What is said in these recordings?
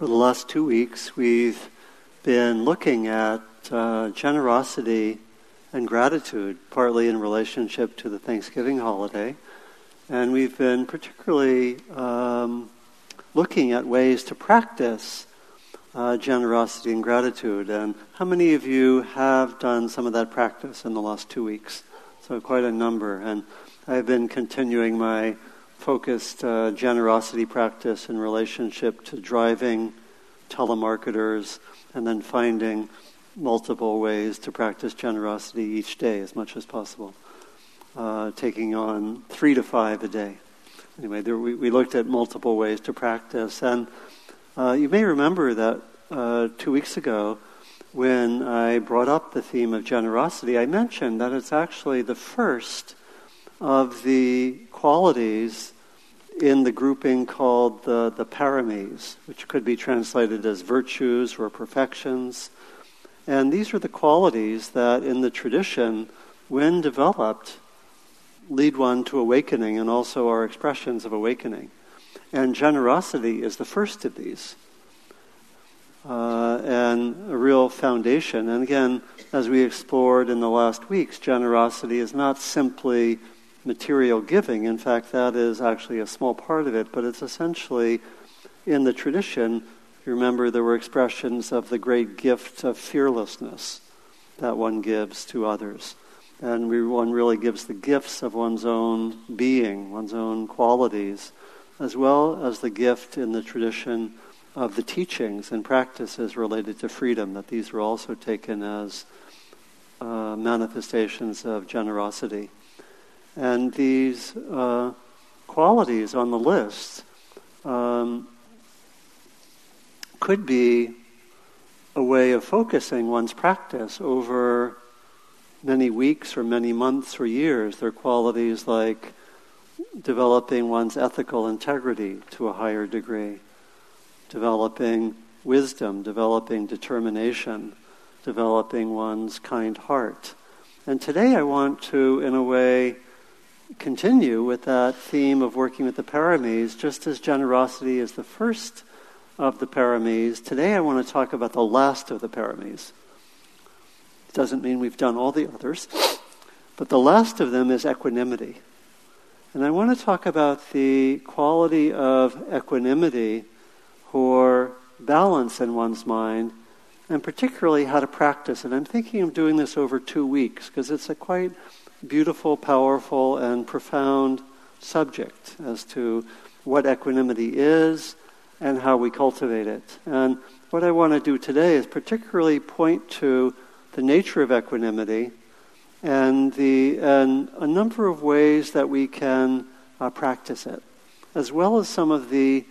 For the last two weeks, we've been looking at uh, generosity and gratitude, partly in relationship to the Thanksgiving holiday. And we've been particularly um, looking at ways to practice uh, generosity and gratitude. And how many of you have done some of that practice in the last two weeks? So, quite a number. And I've been continuing my focused uh, generosity practice in relationship to driving telemarketers and then finding multiple ways to practice generosity each day as much as possible, uh, taking on three to five a day. Anyway, there, we, we, looked at multiple ways to practice. And uh, you may remember that uh, two weeks ago, when I brought up the theme of generosity, I mentioned that it's actually the first of the qualities in the grouping called the, the paramis, which could be translated as virtues or perfections. And these are the qualities that, in the tradition, when developed, lead one to awakening and also are expressions of awakening. And generosity is the first of these. Uh, and a real foundation. And again, as we explored in the last weeks, generosity is not simply material giving. In fact, that is actually a small part of it, but it's essentially in the tradition. You remember there were expressions of the great gift of fearlessness that one gives to others. And we, one really gives the gifts of one's own being, one's own qualities, as well as the gift in the tradition of the teachings and practices related to freedom, that these were also taken as uh, manifestations of generosity. And these uh, qualities on the list um, could be a way of focusing one's practice over many weeks or many months or years. They're qualities like developing one's ethical integrity to a higher degree, developing wisdom, developing determination, developing one's kind heart. And today I want to, in a way, continue with that theme of working with the paramis, just as generosity is the first of the paramis. Today I want to talk about the last of the paramis. It doesn't mean we've done all the others, but the last of them is equanimity. And I want to talk about the quality of equanimity or balance in one's mind, and particularly how to practice it. I'm thinking of doing this over two weeks because it's a quite beautiful, powerful, and profound subject as to what equanimity is and how we cultivate it. And what I want to do today is particularly point to the nature of equanimity and, the, and a number of ways that we can uh, practice it, as well as some of the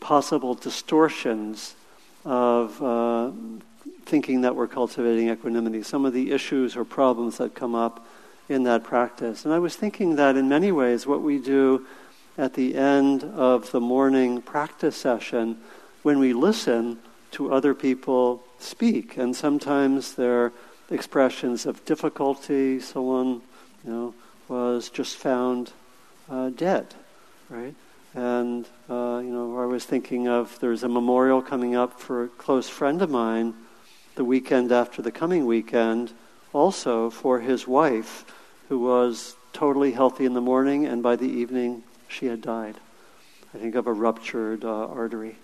possible distortions of uh, thinking that we're cultivating equanimity, some of the issues or problems that come up in that practice. And I was thinking that in many ways, what we do at the end of the morning practice session, when we listen to other people speak, and sometimes they're expressions of difficulty. Someone, you know, was just found uh, dead, right? And uh, you know, I was thinking of there's a memorial coming up for a close friend of mine, the weekend after the coming weekend, also for his wife who was totally healthy in the morning, and by the evening she had died. I think of a ruptured uh, artery,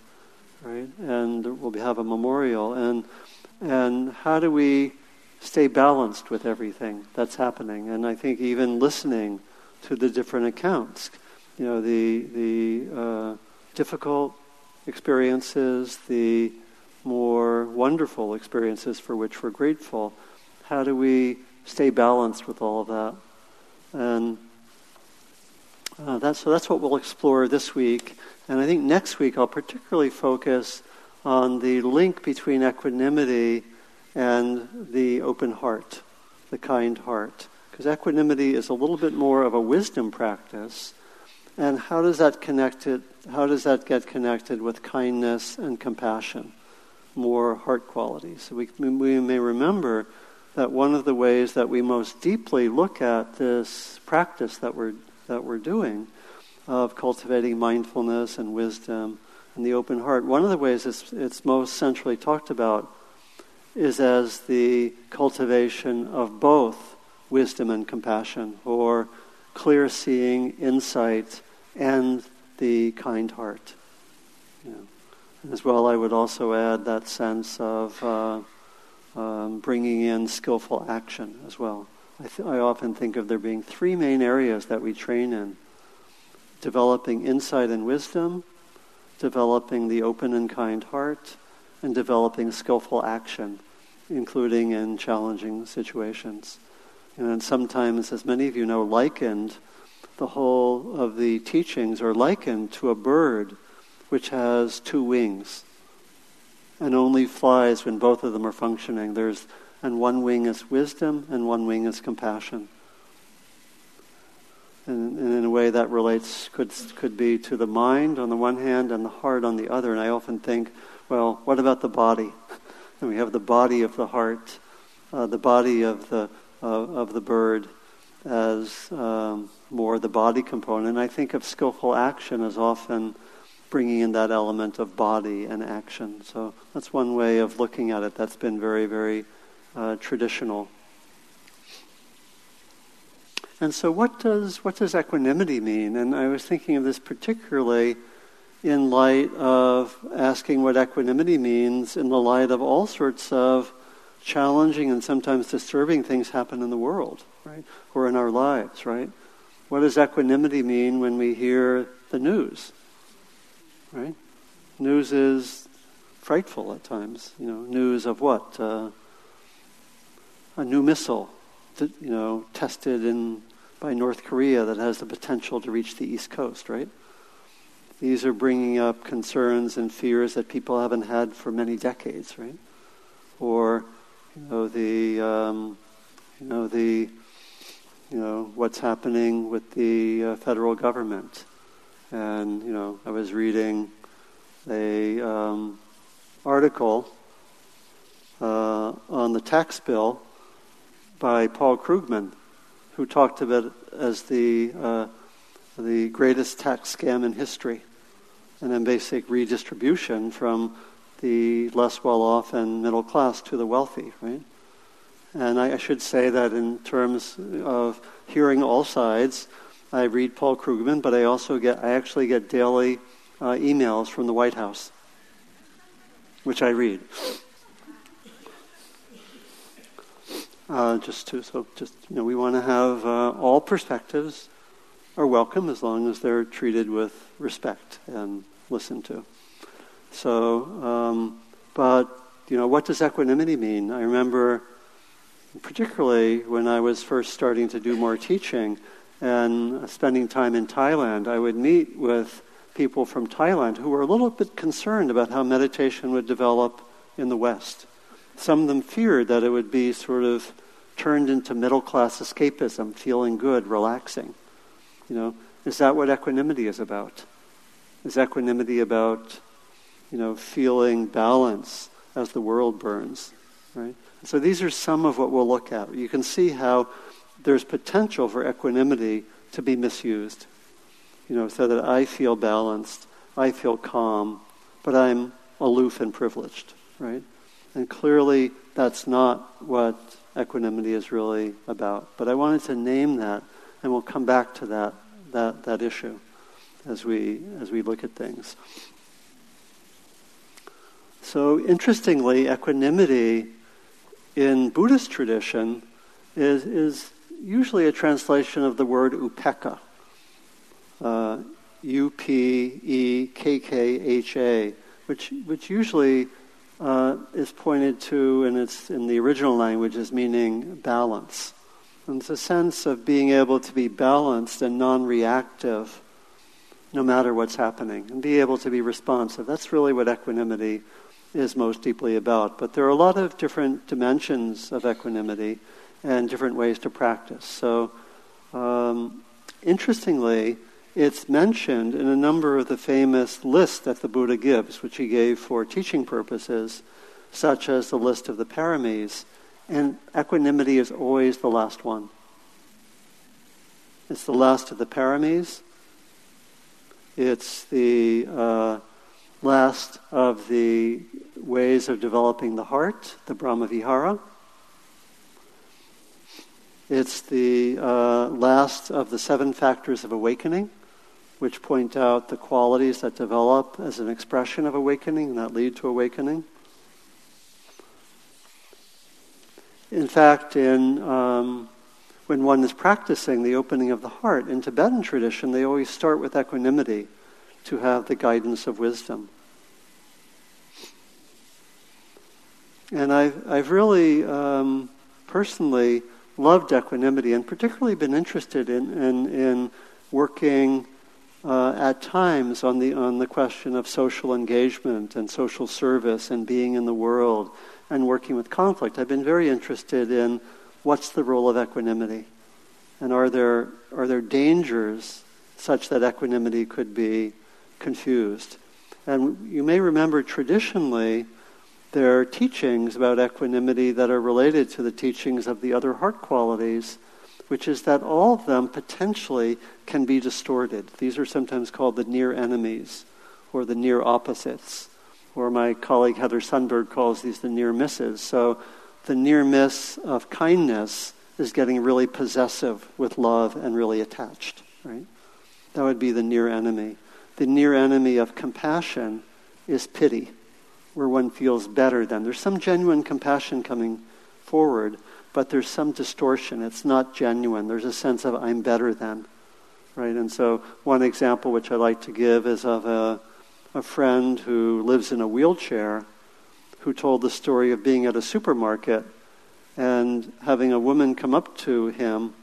right? And we'll have a memorial. And and how do we stay balanced with everything that's happening? And I think even listening to the different accounts, you know, the the uh, difficult experiences, the more wonderful experiences for which we're grateful. How do we stay balanced with all of that. And uh, that's, so that's what we'll explore this week. And I think next week I'll particularly focus on the link between equanimity and the open heart, the kind heart. Because equanimity is a little bit more of a wisdom practice. And how does that connect it, how does that get connected with kindness and compassion? More heart qualities. So we, we may remember that one of the ways that we most deeply look at this practice that we're, that we're doing of cultivating mindfulness and wisdom and the open heart. One of the ways it's, it's most centrally talked about is as the cultivation of both wisdom and compassion, or clear seeing, insight, and the kind heart. Know. As well, I would also add that sense of uh, um, bringing in skillful action as well. I, th- I often think of there being three main areas that we train in developing insight and wisdom, developing the open and kind heart, and developing skillful action, including in challenging situations. And sometimes, as many of you know, likened, the whole of the teachings are likened to a bird which has two wings and only flies when both of them are functioning. There's, and one wing is wisdom and one wing is compassion. And, and, in a way that relates could could be to the mind on the one hand and the heart on the other. And I often think, well, what about the body? And we have the body of the heart, uh, the body of the uh, of the bird as um, more the body component. And I think of skillful action as often bringing in that element of body and action. So that's one way of looking at it. That's been very very uh, traditional. And so, what does, what does equanimity mean? And I was thinking of this particularly in light of asking what equanimity means in the light of all sorts of challenging and sometimes disturbing things happen in the world, right? Or in our lives, right? What does equanimity mean when we hear the news? Right? News is frightful at times. You know, news of what? Uh, a new missile, that, you know, tested in by North Korea that has the potential to reach the East Coast, right? These are bringing up concerns and fears that people haven't had for many decades, right? Or, you know, the, um, you know, the, you know, what's happening with the uh, federal government. And, you know, I was reading a um, article uh, on the tax bill by Paul Krugman, who talked of it as the, uh, the greatest tax scam in history, and then basic redistribution from the less well off and middle class to the wealthy, right? And I, I should say that in terms of hearing all sides, I read Paul Krugman, but I also get, I actually get daily uh, emails from the White House, which I read. Uh, just to so just you know we want to have uh, all perspectives are welcome as long as they're treated with respect and listened to. So, um, but you know, what does equanimity mean? I remember, particularly when I was first starting to do more teaching and spending time in Thailand, I would meet with people from Thailand who were a little bit concerned about how meditation would develop in the West. Some of them feared that it would be sort of turned into middle class escapism, feeling good, relaxing. You know, is that what equanimity is about? Is equanimity about, you know, feeling balance as the world burns, right? So these are some of what we'll look at. You can see how there's potential for equanimity to be misused. You know, so that I feel balanced, I feel calm, but I'm aloof and privileged, right? And clearly that's not what equanimity is really about. But I wanted to name that, and we'll come back to that, that, that issue as we, as we look at things. So, interestingly, equanimity in Buddhist tradition is, is usually a translation of the word upekkha. Uh, U P E K K H A, which, which usually uh, is pointed to, and it's in the original language, as meaning balance. And it's a sense of being able to be balanced and non reactive no matter what's happening, and be able to be responsive. That's really what equanimity is most deeply about. But there are a lot of different dimensions of equanimity and different ways to practice. So, um, interestingly, it's mentioned in a number of the famous lists that the Buddha gives, which he gave for teaching purposes, such as the list of the paramis. And equanimity is always the last one. It's the last of the paramis. It's the uh, last of the ways of developing the heart, the Brahmavihara. It's the uh, last of the seven factors of awakening, which point out the qualities that develop as an expression of awakening and that lead to awakening. In fact, in, um, when one is practicing the opening of the heart, in Tibetan tradition, they always start with equanimity to have the guidance of wisdom. And I've, I've really um, personally loved equanimity and particularly been interested in, in, in working uh, at times on the, on the question of social engagement and social service and being in the world and working with conflict. I've been very interested in what's the role of equanimity and are there, are there dangers such that equanimity could be confused. And you may remember traditionally, there are teachings about equanimity that are related to the teachings of the other heart qualities, which is that all of them potentially can be distorted. These are sometimes called the near enemies or the near opposites, or my colleague Heather Sundberg calls these the near misses. So the near miss of kindness is getting really possessive with love and really attached, right? That would be the near enemy. The near enemy of compassion is pity, where one feels better than. There's some genuine compassion coming forward, but there's some distortion. It's not genuine. There's a sense of I'm better than, right? And so one example which I like to give is of a, a friend who lives in a wheelchair who told the story of being at a supermarket and having a woman come up to him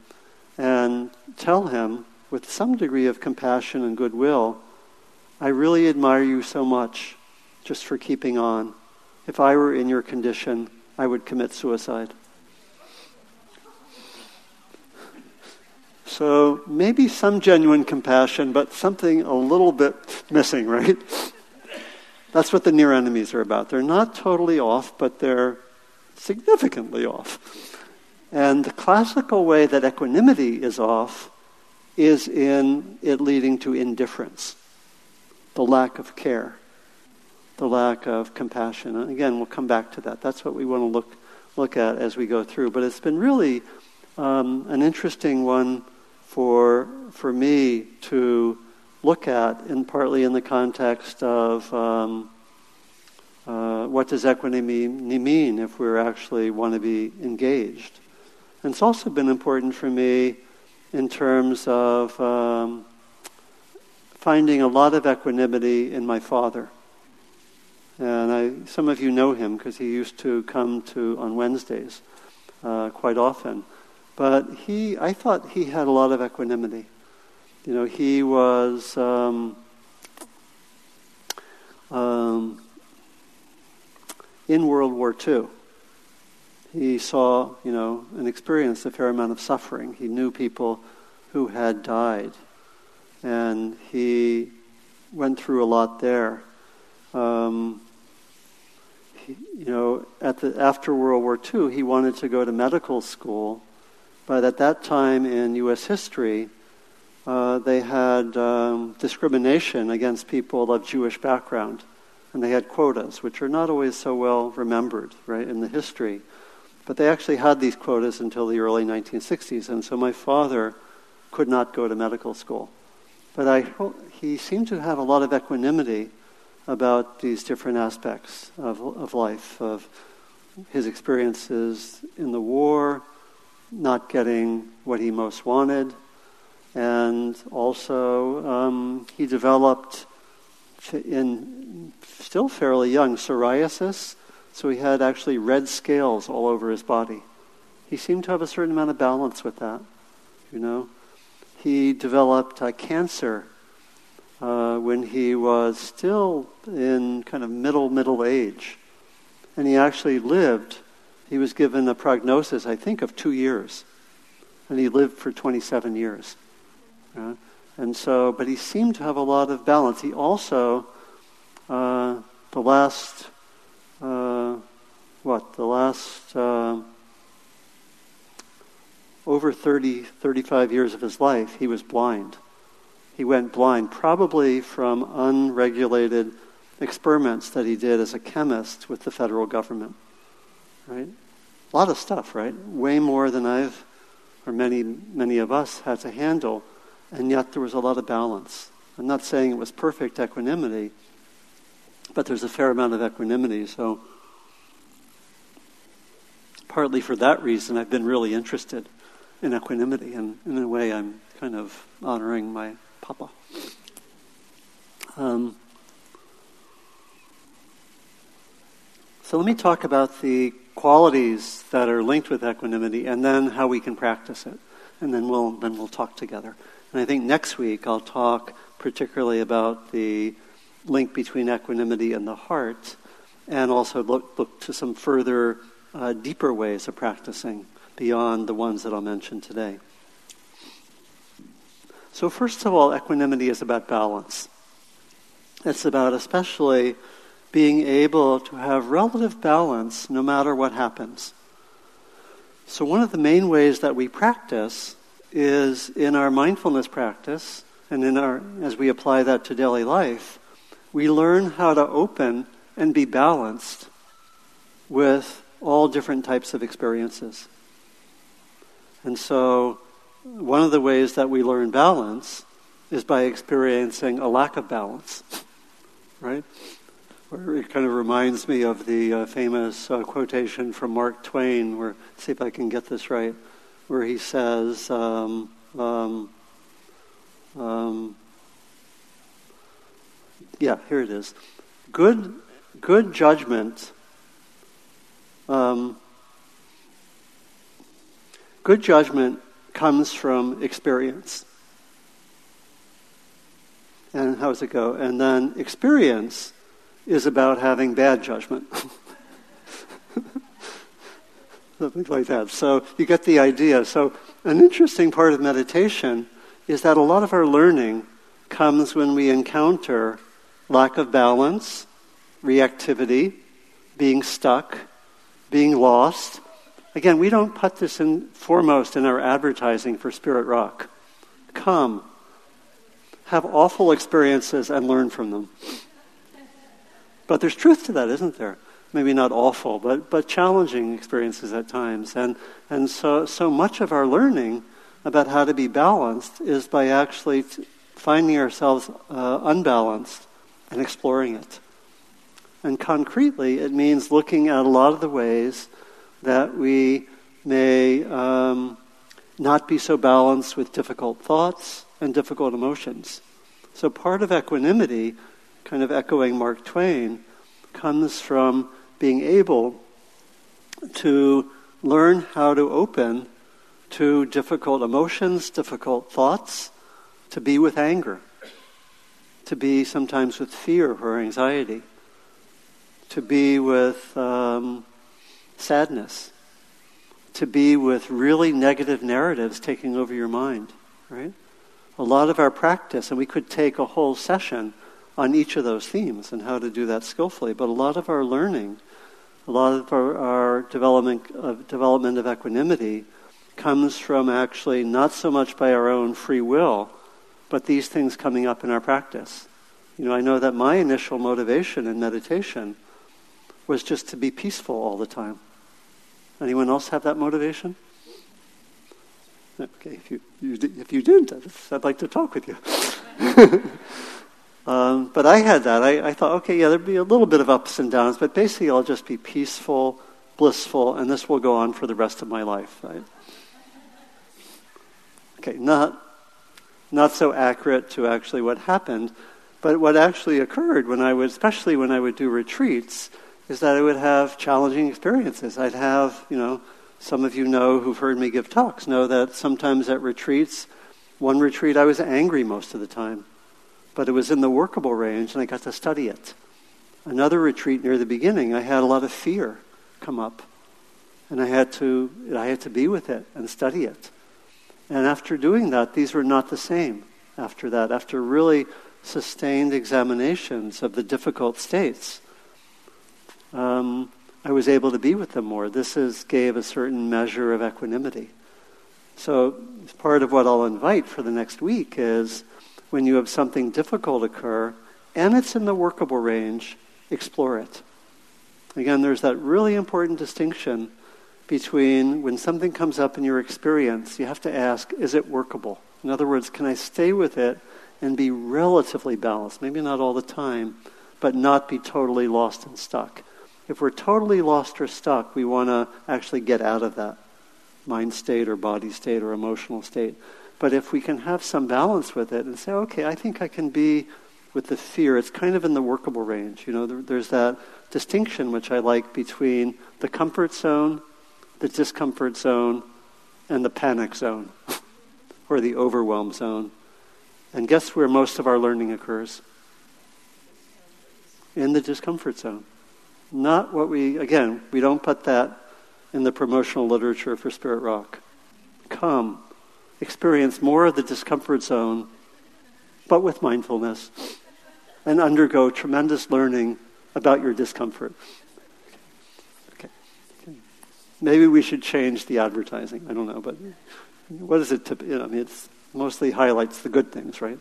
and tell him with some degree of compassion and goodwill I really admire you so much just for keeping on. If I were in your condition, I would commit suicide. So maybe some genuine compassion, but something a little bit missing, right? That's what the near enemies are about. They're not totally off, but they're significantly off. And the classical way that equanimity is off is in it leading to indifference the lack of care, the lack of compassion. And again, we'll come back to that. That's what we want to look, look at as we go through. But it's been really um, an interesting one for, for me to look at, and partly in the context of um, uh, what does equanimity mean if we actually want to be engaged. And it's also been important for me in terms of um, finding a lot of equanimity in my father. And I, some of you know him because he used to come to on Wednesdays uh, quite often. But he, I thought he had a lot of equanimity. You know, he was um, um, in World War II. He saw, you know, and experienced a fair amount of suffering. He knew people who had died and he went through a lot there. Um, you know, at the, after World War II, he wanted to go to medical school, but at that time in U.S. history, uh, they had um, discrimination against people of Jewish background, and they had quotas, which are not always so well remembered, right, in the history. But they actually had these quotas until the early 1960s, and so my father could not go to medical school. But I, he seemed to have a lot of equanimity about these different aspects of, of life, of his experiences in the war, not getting what he most wanted, and also um, he developed in still fairly young psoriasis, so he had actually red scales all over his body. He seemed to have a certain amount of balance with that, you know he developed uh, cancer uh, when he was still in kind of middle, middle age. And he actually lived, he was given a prognosis, I think, of two years. And he lived for 27 years. Uh, and so, but he seemed to have a lot of balance. He also, uh, the last, uh, what, the last uh, over 30, 35 years of his life, he was blind. He went blind, probably from unregulated experiments that he did as a chemist with the federal government. Right? A lot of stuff, right? Way more than I've, or many, many of us had to handle, and yet there was a lot of balance. I'm not saying it was perfect equanimity, but there's a fair amount of equanimity, so partly for that reason, I've been really interested in equanimity, and in a way, I'm kind of honoring my papa. Um, so let me talk about the qualities that are linked with equanimity, and then how we can practice it, and then we'll then we'll talk together. And I think next week I'll talk particularly about the link between equanimity and the heart, and also look, look to some further uh, deeper ways of practicing beyond the ones that I'll mention today. So, first of all, equanimity is about balance. It's about especially being able to have relative balance no matter what happens. So, one of the main ways that we practice is in our mindfulness practice, and in our, as we apply that to daily life, we learn how to open and be balanced with all different types of experiences. And so, one of the ways that we learn balance is by experiencing a lack of balance, right? It kind of reminds me of the uh, famous uh, quotation from Mark Twain, where, see if I can get this right, where he says, um, um, um, yeah, here it is. Good, good judgment um, good judgment comes from experience. And how does it go? And then experience is about having bad judgment. Something like that. So you get the idea. So, an interesting part of meditation is that a lot of our learning comes when we encounter lack of balance, reactivity, being stuck, being lost. Again, we don't put this in foremost in our advertising for Spirit Rock. Come, have awful experiences and learn from them. But there's truth to that, isn't there? Maybe not awful, but, but challenging experiences at times. And, and so, so much of our learning about how to be balanced is by actually finding ourselves uh, unbalanced and exploring it. And concretely, it means looking at a lot of the ways that we may um, not be so balanced with difficult thoughts and difficult emotions. So, part of equanimity, kind of echoing Mark Twain, comes from being able to learn how to open to difficult emotions, difficult thoughts, to be with anger, to be sometimes with fear or anxiety to be with um, sadness, to be with really negative narratives taking over your mind, right? A lot of our practice, and we could take a whole session on each of those themes and how to do that skillfully, but a lot of our learning, a lot of our, our development, of, development of equanimity comes from actually not so much by our own free will, but these things coming up in our practice. You know, I know that my initial motivation in meditation was just to be peaceful all the time. Anyone else have that motivation? Okay, if you, you if you didn't, I'd like to talk with you. um, but I had that. I, I thought, okay, yeah, there'd be a little bit of ups and downs, but basically I'll just be peaceful, blissful, and this will go on for the rest of my life, right? Okay, not, not so accurate to actually what happened, but what actually occurred when I would, especially when I would do retreats, is that I would have challenging experiences. I'd have, you know, some of you know who've heard me give talks know that sometimes at retreats, one retreat I was angry most of the time, but it was in the workable range and I got to study it. Another retreat near the beginning, I had a lot of fear come up, and I had to I had to be with it and study it. And after doing that, these were not the same. After that, after really sustained examinations of the difficult states um, I was able to be with them more. This is, gave a certain measure of equanimity. So, part of what I'll invite for the next week is when you have something difficult occur, and it's in the workable range, explore it. Again, there's that really important distinction between when something comes up in your experience, you have to ask, is it workable? In other words, can I stay with it and be relatively balanced? Maybe not all the time, but not be totally lost and stuck. If we're totally lost or stuck, we want to actually get out of that mind state or body state or emotional state. But if we can have some balance with it and say, okay, I think I can be with the fear, it's kind of in the workable range. You know, there, there's that distinction which I like between the comfort zone, the discomfort zone, and the panic zone, or the overwhelm zone. And guess where most of our learning occurs? In the discomfort zone. Not what we, again, we don't put that in the promotional literature for Spirit Rock. Come, experience more of the discomfort zone, but with mindfulness, and undergo tremendous learning about your discomfort. Okay. Maybe we should change the advertising. I don't know, but what is it to, you know, I mean, it mostly highlights the good things, right?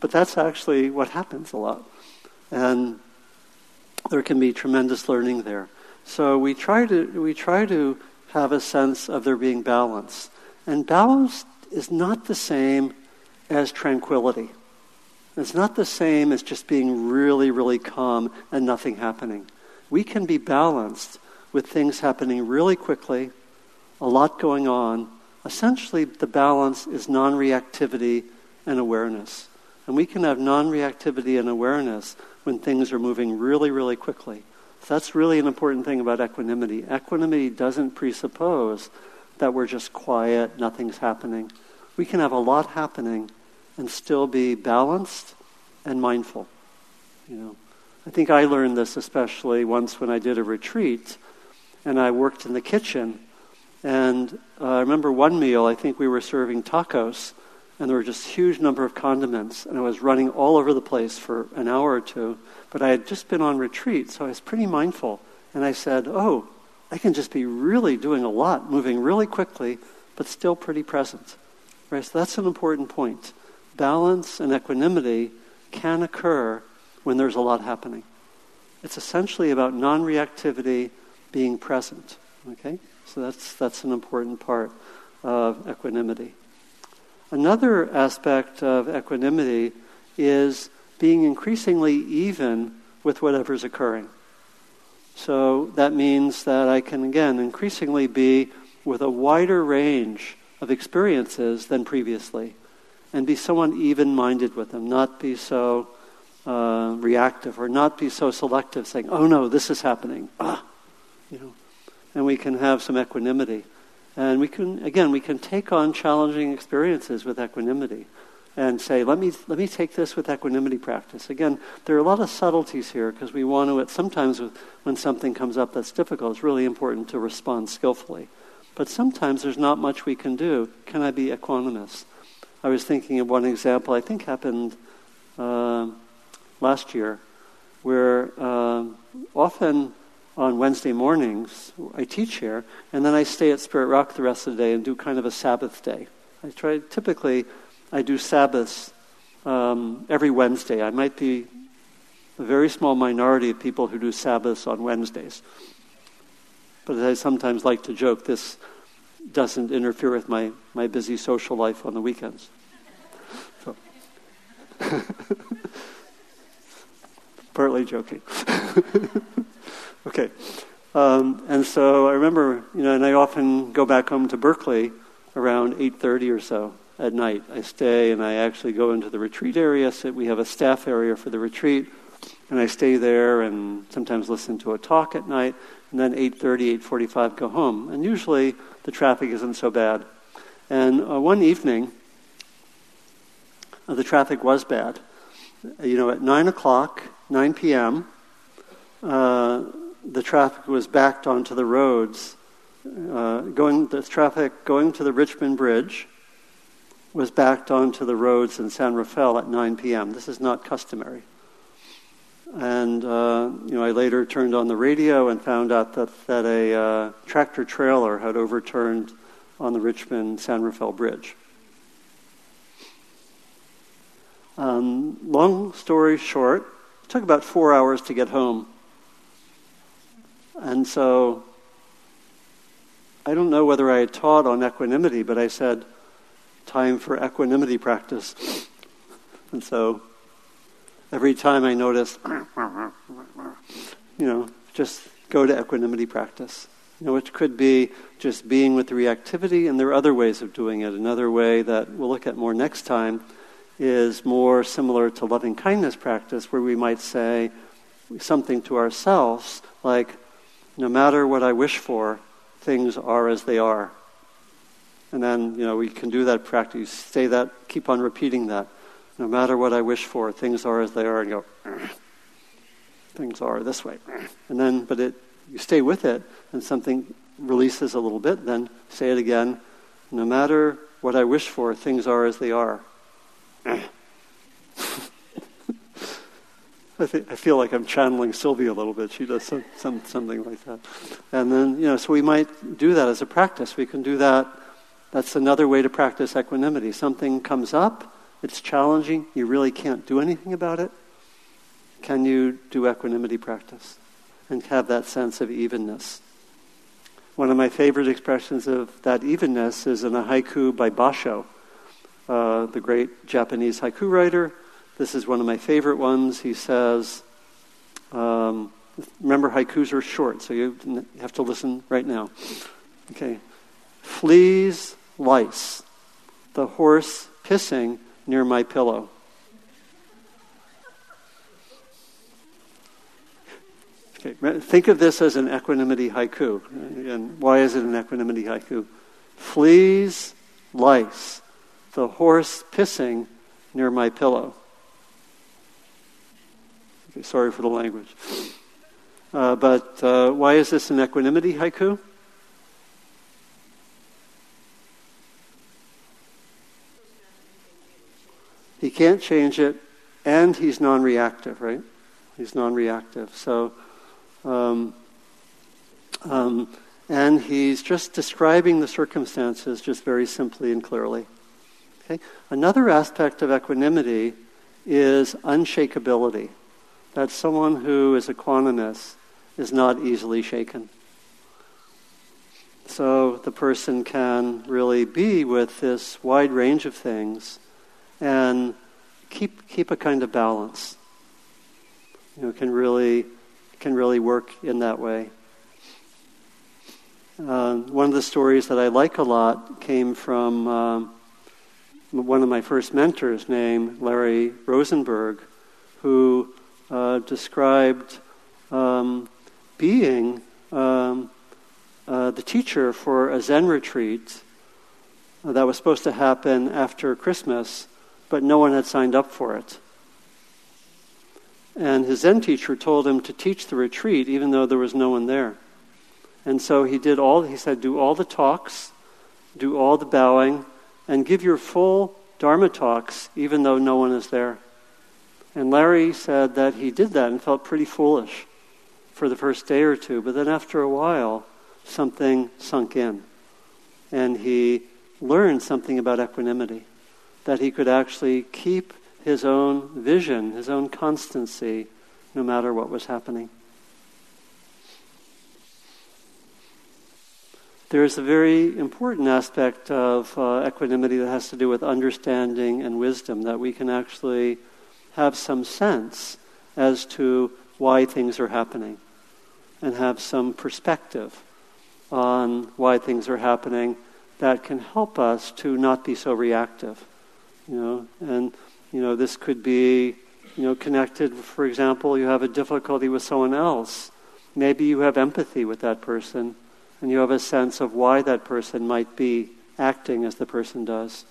But that's actually what happens a lot. And there can be tremendous learning there. So we try to, we try to have a sense of there being balance. And balance is not the same as tranquility. It's not the same as just being really, really calm and nothing happening. We can be balanced with things happening really quickly, a lot going on. Essentially, the balance is non reactivity and awareness. And we can have non reactivity and awareness when things are moving really, really quickly. So that's really an important thing about equanimity. Equanimity doesn't presuppose that we're just quiet, nothing's happening. We can have a lot happening and still be balanced and mindful. You know, I think I learned this especially once when I did a retreat and I worked in the kitchen. And uh, I remember one meal, I think we were serving tacos, and there were just huge number of condiments, and I was running all over the place for an hour or two. But I had just been on retreat, so I was pretty mindful. And I said, "Oh, I can just be really doing a lot, moving really quickly, but still pretty present." Right? So that's an important point. Balance and equanimity can occur when there's a lot happening. It's essentially about non-reactivity, being present. Okay, so that's that's an important part of equanimity. Another aspect of equanimity is being increasingly even with whatever's occurring. So that means that I can, again, increasingly be with a wider range of experiences than previously and be somewhat even minded with them, not be so uh, reactive or not be so selective, saying, oh no, this is happening. Ah, you know. And we can have some equanimity. And we can, again, we can take on challenging experiences with equanimity and say, let me, let me take this with equanimity practice. Again, there are a lot of subtleties here because we want to, sometimes when something comes up that's difficult, it's really important to respond skillfully. But sometimes there's not much we can do. Can I be equanimous? I was thinking of one example I think happened uh, last year where uh, often on Wednesday mornings. I teach here, and then I stay at Spirit Rock the rest of the day and do kind of a Sabbath day. I try typically I do Sabbaths um, every Wednesday. I might be a very small minority of people who do Sabbaths on Wednesdays. But as I sometimes like to joke, this doesn't interfere with my, my busy social life on the weekends. So. Partly joking. Okay. Um, and so I remember, you know, and I often go back home to Berkeley around 8.30 or so at night. I stay and I actually go into the retreat area. So we have a staff area for the retreat. And I stay there and sometimes listen to a talk at night. And then 8.30, 8.45 go home. And usually the traffic isn't so bad. And uh, one evening, uh, the traffic was bad. You know, at 9 o'clock, 9 p.m., uh, the traffic was backed onto the roads. Uh, going the traffic going to the Richmond Bridge was backed onto the roads in San Rafael at 9 p.m. This is not customary. And uh, you know, I later turned on the radio and found out that that a uh, tractor trailer had overturned on the Richmond San Rafael Bridge. Um, long story short, it took about four hours to get home. And so I don't know whether I had taught on equanimity, but I said, time for equanimity practice. And so every time I notice, you know, just go to equanimity practice. You know, which could be just being with the reactivity, and there are other ways of doing it. Another way that we'll look at more next time is more similar to loving kindness practice, where we might say something to ourselves like, no matter what I wish for, things are as they are. And then, you know, we can do that practice. Say that, keep on repeating that. No matter what I wish for, things are as they are, and go, things are this way. And then, but it, you stay with it, and something releases a little bit, then say it again. No matter what I wish for, things are as they are. I, I feel like I'm channeling Sylvia a little bit. She does some, some, something like that. And then, you know, so we might do that as a practice. We can do that. That's another way to practice equanimity. Something comes up, it's challenging, you really can't do anything about it. Can you do equanimity practice and have that sense of evenness? One of my favorite expressions of that evenness is in a haiku by Basho, uh, the great Japanese haiku writer this is one of my favorite ones. He says, um, remember, haikus are short, so you have to listen right now. Okay. Fleas, lice, the horse pissing near my pillow. Okay, think of this as an equanimity haiku. And why is it an equanimity haiku? Fleas, lice, the horse pissing near my pillow. Okay, sorry for the language. Uh, but uh, why is this an equanimity haiku? He can't change it, and he's non reactive, right? He's non reactive. So, um, um, and he's just describing the circumstances just very simply and clearly. Okay? Another aspect of equanimity is unshakability that someone who is equanimous is not easily shaken. So the person can really be with this wide range of things and keep keep a kind of balance. You know, can really can really work in that way. Uh, one of the stories that I like a lot came from uh, one of my first mentors, named Larry Rosenberg, who uh, described um, being um, uh, the teacher for a Zen retreat that was supposed to happen after Christmas, but no one had signed up for it. And his Zen teacher told him to teach the retreat even though there was no one there. And so he did all, he said, do all the talks, do all the bowing, and give your full Dharma talks even though no one is there. And Larry said that he did that and felt pretty foolish for the first day or two, but then after a while, something sunk in. And he learned something about equanimity that he could actually keep his own vision, his own constancy, no matter what was happening. There's a very important aspect of uh, equanimity that has to do with understanding and wisdom, that we can actually have some sense as to why things are happening and have some perspective on why things are happening that can help us to not be so reactive. You know, and you know, this could be, you know, connected, for example, you have a difficulty with someone else. Maybe you have empathy with that person and you have a sense of why that person might be acting as the person does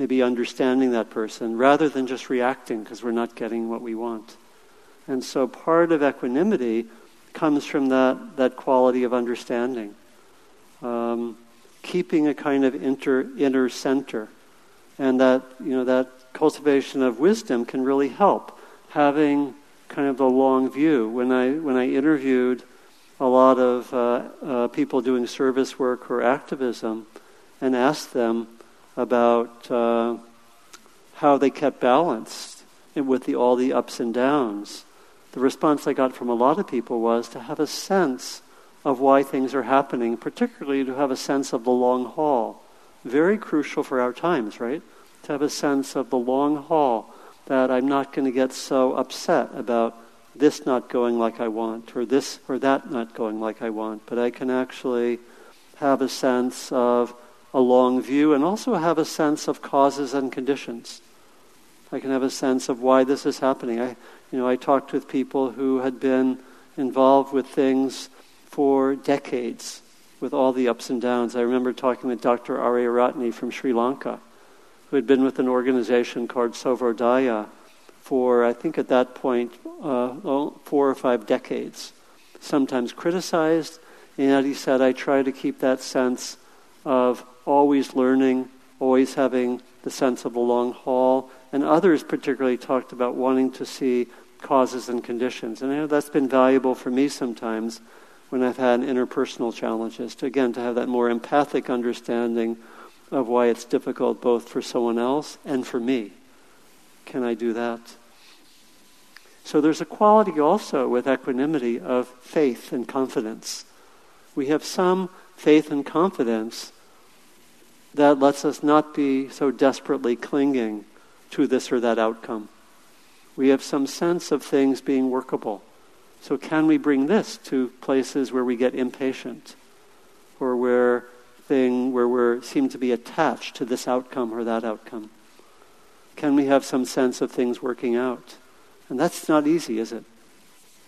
maybe understanding that person rather than just reacting because we're not getting what we want. And so part of equanimity comes from that, that quality of understanding. Um, keeping a kind of inter, inner center. And that, you know, that cultivation of wisdom can really help. Having kind of the long view. When I, when I interviewed a lot of uh, uh, people doing service work or activism and asked them, about uh, how they kept balanced with the, all the ups and downs, the response I got from a lot of people was to have a sense of why things are happening, particularly to have a sense of the long haul. Very crucial for our times, right? To have a sense of the long haul, that I'm not going to get so upset about this not going like I want, or this or that not going like I want, but I can actually have a sense of a long view and also have a sense of causes and conditions. I can have a sense of why this is happening. I, you know, I talked with people who had been involved with things for decades, with all the ups and downs. I remember talking with Dr. Ariyaratne from Sri Lanka, who had been with an organization called Sarvodaya for, I think at that point, uh, four or five decades. Sometimes criticized, and he said, I try to keep that sense of always learning, always having the sense of the long haul. And others particularly talked about wanting to see causes and conditions. And I know that's been valuable for me sometimes when I've had interpersonal challenges, to again, to have that more empathic understanding of why it's difficult both for someone else and for me. Can I do that? So there's a quality also with equanimity of faith and confidence. We have some faith and confidence that lets us not be so desperately clinging to this or that outcome. We have some sense of things being workable. So, can we bring this to places where we get impatient or where thing where we seem to be attached to this outcome or that outcome? Can we have some sense of things working out? And that's not easy, is it?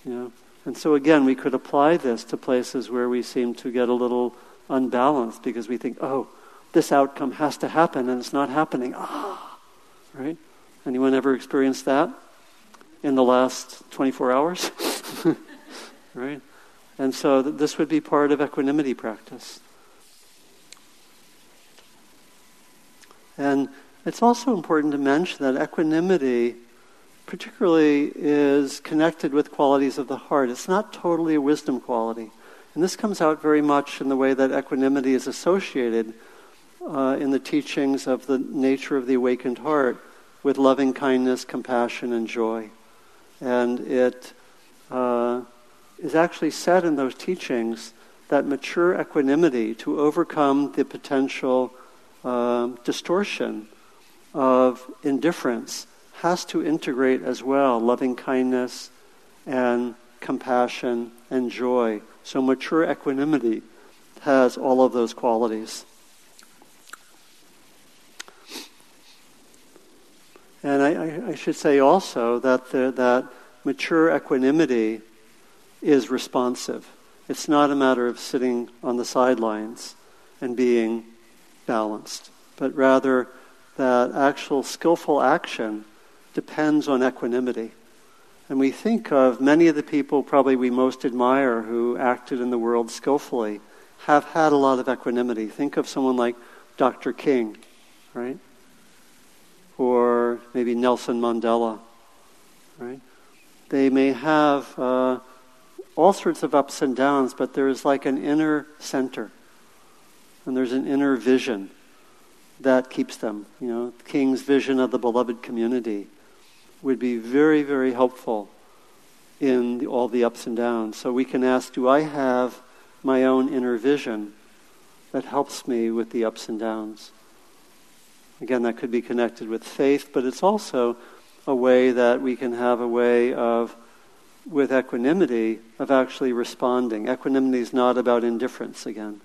You know? And so again, we could apply this to places where we seem to get a little unbalanced because we think, oh, this outcome has to happen and it's not happening. Ah, right? Anyone ever experienced that in the last 24 hours? right? And so th- this would be part of equanimity practice. And it's also important to mention that equanimity, particularly, is connected with qualities of the heart. It's not totally a wisdom quality. And this comes out very much in the way that equanimity is associated uh, in the teachings of the nature of the awakened heart with loving kindness, compassion, and joy. And it uh, is actually said in those teachings that mature equanimity to overcome the potential uh, distortion of indifference has to integrate as well loving kindness and compassion and joy. So mature equanimity has all of those qualities. And I, I should say also that, the, that mature equanimity is responsive. It's not a matter of sitting on the sidelines and being balanced, but rather that actual skillful action depends on equanimity. And we think of many of the people probably we most admire who acted in the world skillfully have had a lot of equanimity. Think of someone like Dr. King, right? Or maybe Nelson Mandela, right? They may have uh, all sorts of ups and downs, but there's like an inner center, and there's an inner vision that keeps them. You know, King's vision of the beloved community would be very, very helpful in the, all the ups and downs. So we can ask, do I have my own inner vision that helps me with the ups and downs? Again, that could be connected with faith, but it's also a way that we can have a way of, with equanimity, of actually responding. Equanimity is not about indifference again.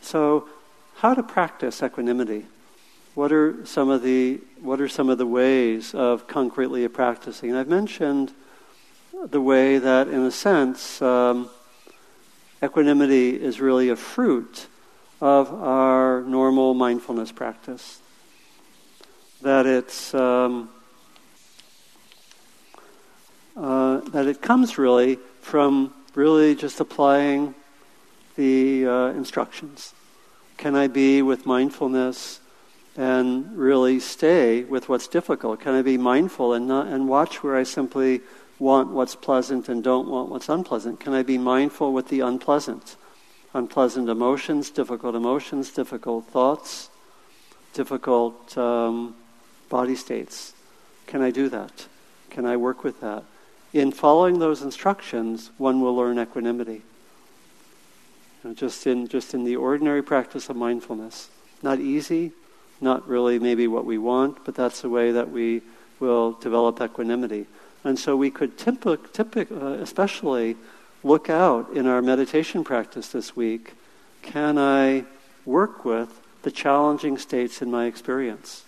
So, how to practice equanimity? What are some of the what are some of the ways of concretely practicing? And I've mentioned the way that, in a sense, um, equanimity is really a fruit of our normal mindfulness practice that it's um, uh, that it comes really from really just applying the uh, instructions. Can I be with mindfulness and really stay with what's difficult? Can I be mindful and not and watch where I simply want what's pleasant and don't want what's unpleasant? Can I be mindful with the unpleasant? Unpleasant emotions, difficult emotions, difficult thoughts, difficult um, body states. Can I do that? Can I work with that? In following those instructions, one will learn equanimity. You know, just in just in the ordinary practice of mindfulness. Not easy, not really maybe what we want, but that's the way that we will develop equanimity. And so we could typic, typic, uh, especially look out in our meditation practice this week. Can I work with the challenging states in my experience?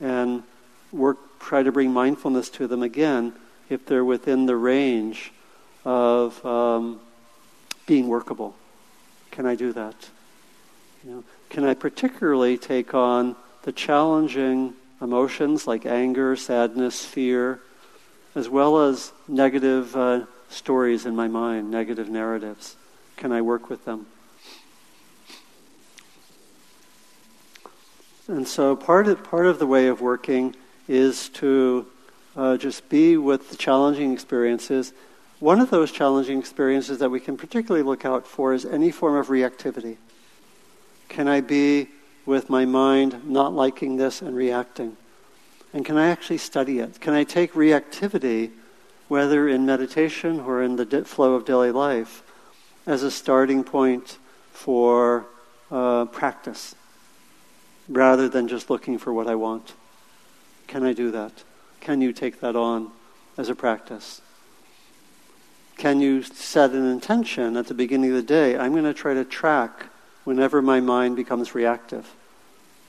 And work, try to bring mindfulness to them again if they're within the range of um, being workable. Can I do that? You know, can I particularly take on the challenging emotions like anger, sadness, fear, as well as negative uh, stories in my mind, negative narratives? Can I work with them? And so part of, part of the way of working is to uh, just be with the challenging experiences. One of those challenging experiences that we can particularly look out for is any form of reactivity. Can I be with my mind not liking this and reacting? And can I actually study it? Can I take reactivity, whether in meditation or in the flow of daily life, as a starting point for uh, practice, rather than just looking for what I want? Can I do that? Can you take that on as a practice? Can you set an intention at the beginning of the day? I'm going to try to track whenever my mind becomes reactive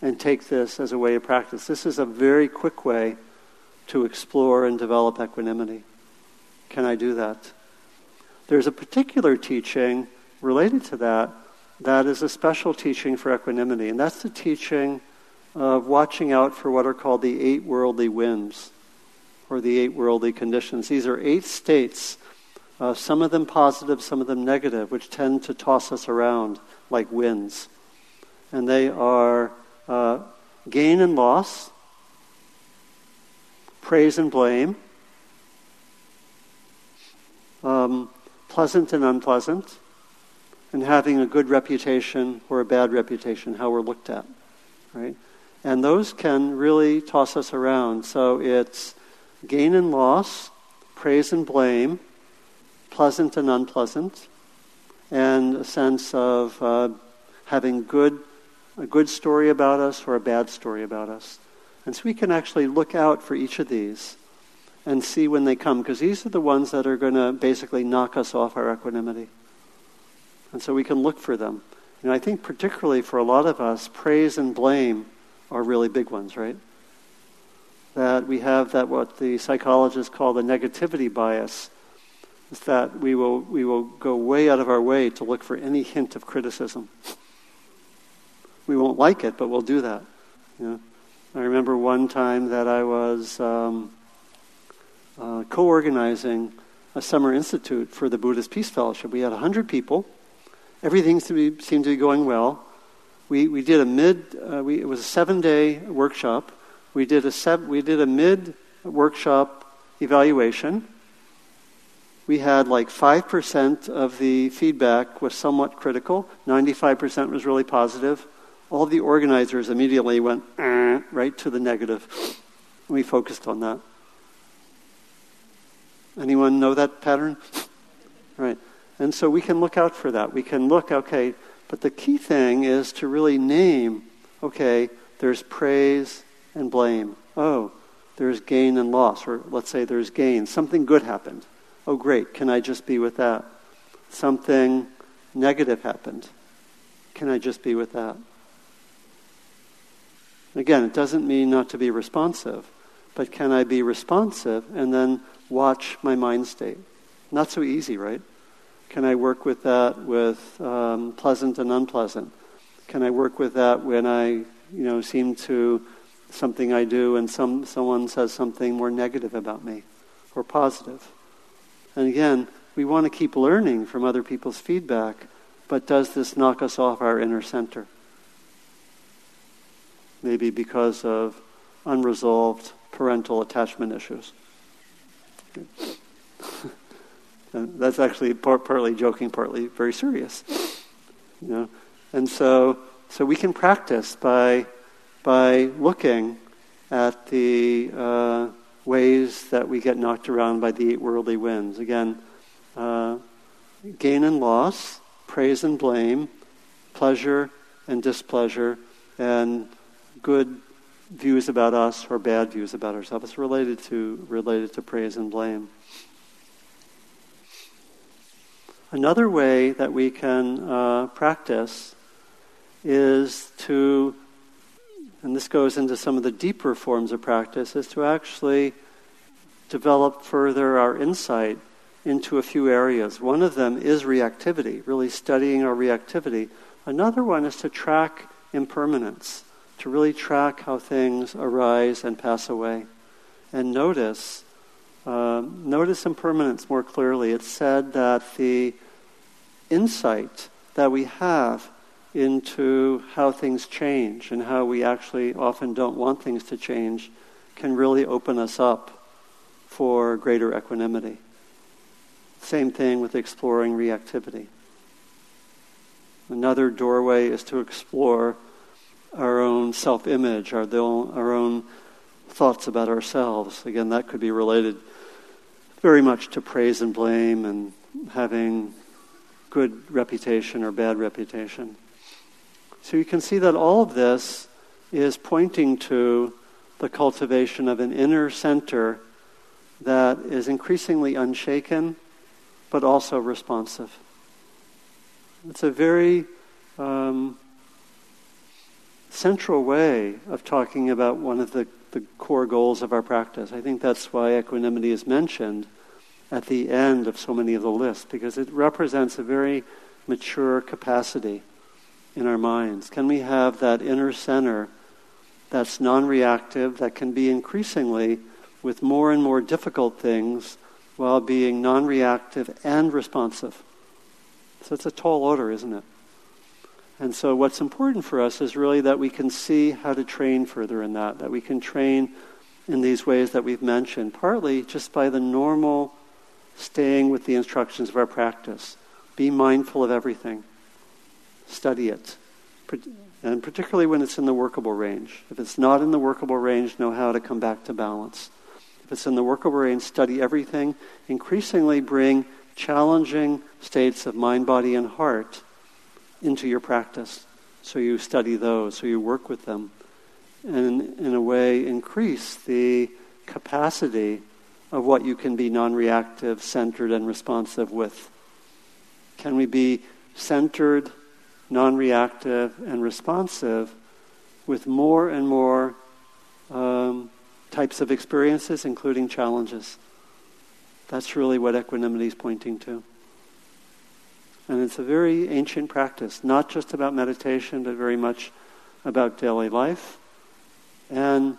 and take this as a way of practice. This is a very quick way to explore and develop equanimity. Can I do that? There's a particular teaching related to that that is a special teaching for equanimity, and that's the teaching of watching out for what are called the eight worldly winds or the eight worldly conditions. These are eight states, uh, some of them positive, some of them negative, which tend to toss us around like winds. And they are uh, gain and loss, praise and blame, um, pleasant and unpleasant, and having a good reputation or a bad reputation, how we're looked at, right? And those can really toss us around. So it's gain and loss, praise and blame, pleasant and unpleasant, and a sense of uh, having good a good story about us or a bad story about us. And so we can actually look out for each of these and see when they come, because these are the ones that are going to basically knock us off our equanimity. And so we can look for them. And I think, particularly for a lot of us, praise and blame are really big ones, right? That we have that what the psychologists call the negativity bias. Is that we will, we will go way out of our way to look for any hint of criticism. We won't like it, but we'll do that. You know? I remember one time that I was um, uh, co-organizing a summer institute for the Buddhist Peace Fellowship. We had 100 people. Everything seemed to be, seemed to be going well. We, we did a mid, uh, we, it was a seven-day workshop. We did a, we did a mid-workshop evaluation. We had like 5% of the feedback was somewhat critical. 95% was really positive all the organizers immediately went eh, right to the negative. We focused on that. Anyone know that pattern? right. And so we can look out for that. We can look, okay, but the key thing is to really name, okay, there's praise and blame. Oh, there's gain and loss. Or let's say there's gain. Something good happened. Oh, great. Can I just be with that? Something negative happened. Can I just be with that? Again, it doesn't mean not to be responsive, but can I be responsive and then watch my mind state? Not so easy, right? Can I work with that with um, pleasant and unpleasant? Can I work with that when I, you know, seem to something I do and some someone says something more negative about me or positive? And again, we want to keep learning from other people's feedback, but does this knock us off our inner center? maybe because of unresolved parental attachment issues. That's actually part, partly joking, partly very serious. You know? And so, so we can practice by, by looking at the uh, ways that we get knocked around by the eight worldly winds. Again, uh, gain and loss, praise and blame, pleasure and displeasure, and good views about us or bad views about ourselves. It's related to related to praise and blame. Another way that we can uh, practice is to, and this goes into some of the deeper forms of practice, is to actually develop further our insight into a few areas. One of them is reactivity, really studying our reactivity. Another one is to track impermanence, to really track how things arise and pass away, and notice uh, notice impermanence more clearly. It's said that the insight that we have into how things change and how we actually often don't want things to change can really open us up for greater equanimity. Same thing with exploring reactivity. Another doorway is to explore our own self image, our, our own thoughts about ourselves. Again, that could be related very much to praise and blame and having good reputation or bad reputation. So you can see that all of this is pointing to the cultivation of an inner center that is increasingly unshaken but also responsive. It's a very um, central way of talking about one of the, the core goals of our practice. I think that's why equanimity is mentioned at the end of so many of the lists, because it represents a very mature capacity in our minds. Can we have that inner center that's non reactive, that can be increasingly with more and more difficult things while being non reactive and responsive? So it's a tall order, isn't it? And so, what's important for us is really that we can see how to train further in that, that we can train in these ways that we've mentioned, partly just by the normal staying with the instructions of our practice. Be mindful of everything, study it, and particularly when it's in the workable range. If it's not in the workable range, know how to come back to balance. If it's in the workable range, study everything. Increasingly bring challenging states of mind, body, and heart into your practice. So you study those, so you work with them. And in a way, increase the capacity of what you can be non reactive, centered, and responsive with. Can we be centered, non reactive, and responsive with more and more um, types of experiences, including challenges? That's really what equanimity is pointing to. And it's a very ancient practice, not just about meditation, but very much about daily life. And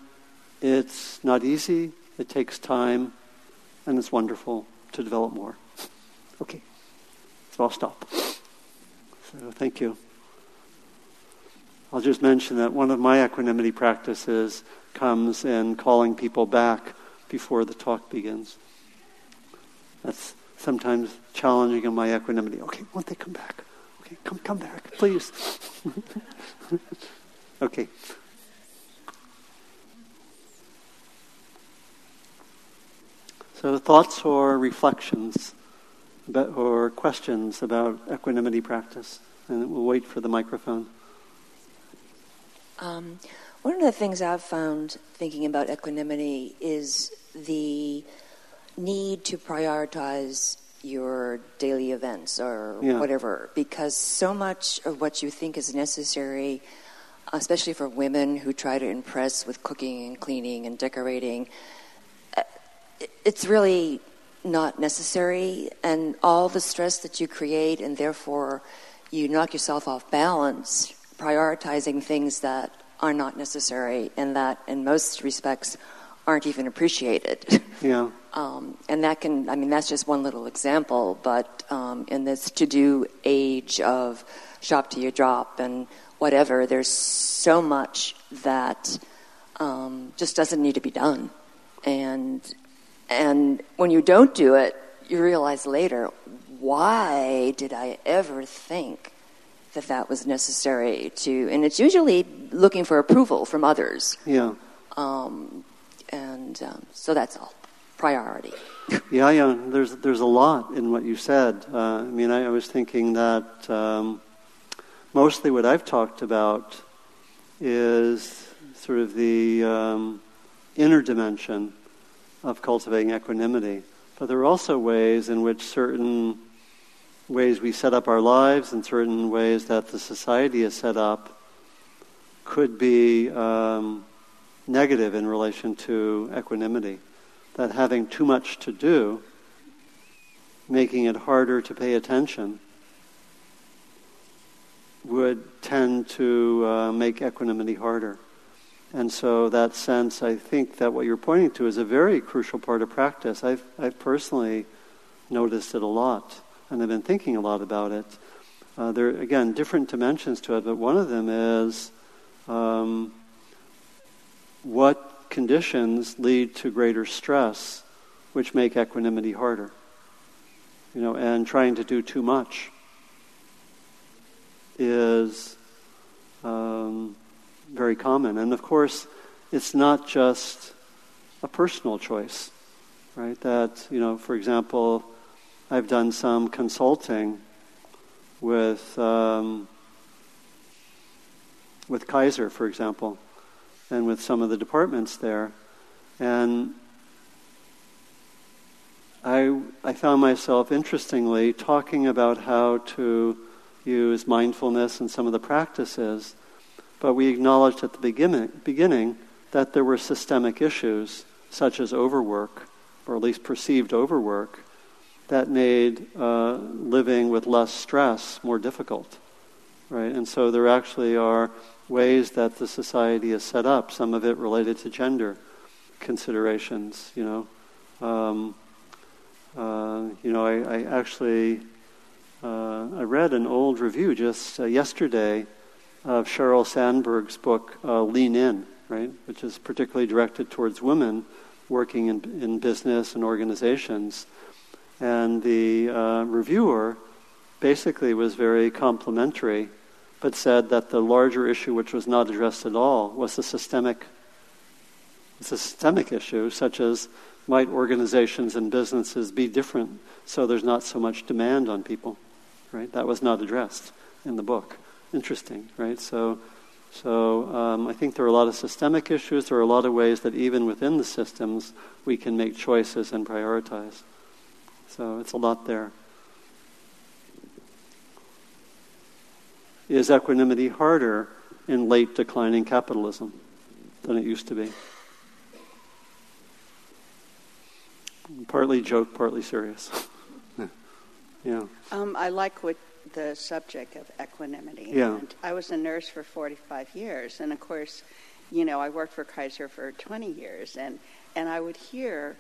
it's not easy, it takes time, and it's wonderful to develop more. Okay, so I'll stop. So thank you. I'll just mention that one of my equanimity practices comes in calling people back before the talk begins. That's sometimes challenging in my equanimity. Okay, won't they come back? Okay, come, come back, please. okay. So, thoughts or reflections about, or questions about equanimity practice? And we'll wait for the microphone. Um, one of the things I've found thinking about equanimity is the need to prioritize your daily events or yeah. whatever, because so much of what you think is necessary, especially for women who try to impress with cooking and cleaning and decorating, uh, it's really not necessary. And all the stress that you create, and therefore you knock yourself off balance, prioritizing things that are not necessary and that, in most respects, aren't even appreciated. Yeah. Um, and that can, I mean, that's just one little example, but um, in this to do age of shop to your drop and whatever, there's so much that um, just doesn't need to be done. And, and when you don't do it, you realize later, why did I ever think that that was necessary to, and it's usually looking for approval from others. Yeah. Um, and um, so that's all priority. yeah, yeah. There's there's a lot in what you said. Uh, I mean, I, I, was thinking that um, mostly what I've talked about is sort of the um, inner dimension of cultivating equanimity. But there are also ways in which certain ways we set up our lives and certain ways that the society is set up could be um, negative in relation to equanimity. That having too much to do, making it harder to pay attention, would tend to uh, make equanimity harder. And so, that sense, I think that what you're pointing to is a very crucial part of practice. I've, I've personally noticed it a lot, and I've been thinking a lot about it. Uh, there are, again, different dimensions to it, but one of them is um, what conditions lead to greater stress, which make equanimity harder. You know, and trying to do too much is um, very common. And of course, it's not just a personal choice, right? That, you know, for example, I've done some consulting with, um, with Kaiser, for example, and with some of the departments there. And I, I found myself, interestingly, talking about how to use mindfulness and some of the practices, but we acknowledged at the beginning, beginning that there were systemic issues, such as overwork, or at least perceived overwork, that made uh, living with less stress more difficult. Right? And so there actually are ways that the society is set up, some of it related to gender considerations, you know. Um, uh, you know, I, I actually uh, I read an old review just uh, yesterday of Sheryl Sandberg's book uh, Lean In, right, which is particularly directed towards women working in, in business and organizations. And the uh, reviewer basically was very complimentary, but said that the larger issue, which was not addressed at all, was the systemic. Systemic issue, such as might organizations and businesses be different so there's not so much demand on people right? That was not addressed in the book. Interesting, right? So, so um, I think there are a lot of systemic issues. There are a lot of ways that even within the systems we can make choices and prioritize. So it's a lot there. Is equanimity harder in late declining capitalism than it used to be? Partly joke, partly serious. Yeah. Um, I like what the subject of equanimity. Yeah. And I was a nurse for 45 years, and of course, you know, I worked for Kaiser for 20 years, and and I would hear,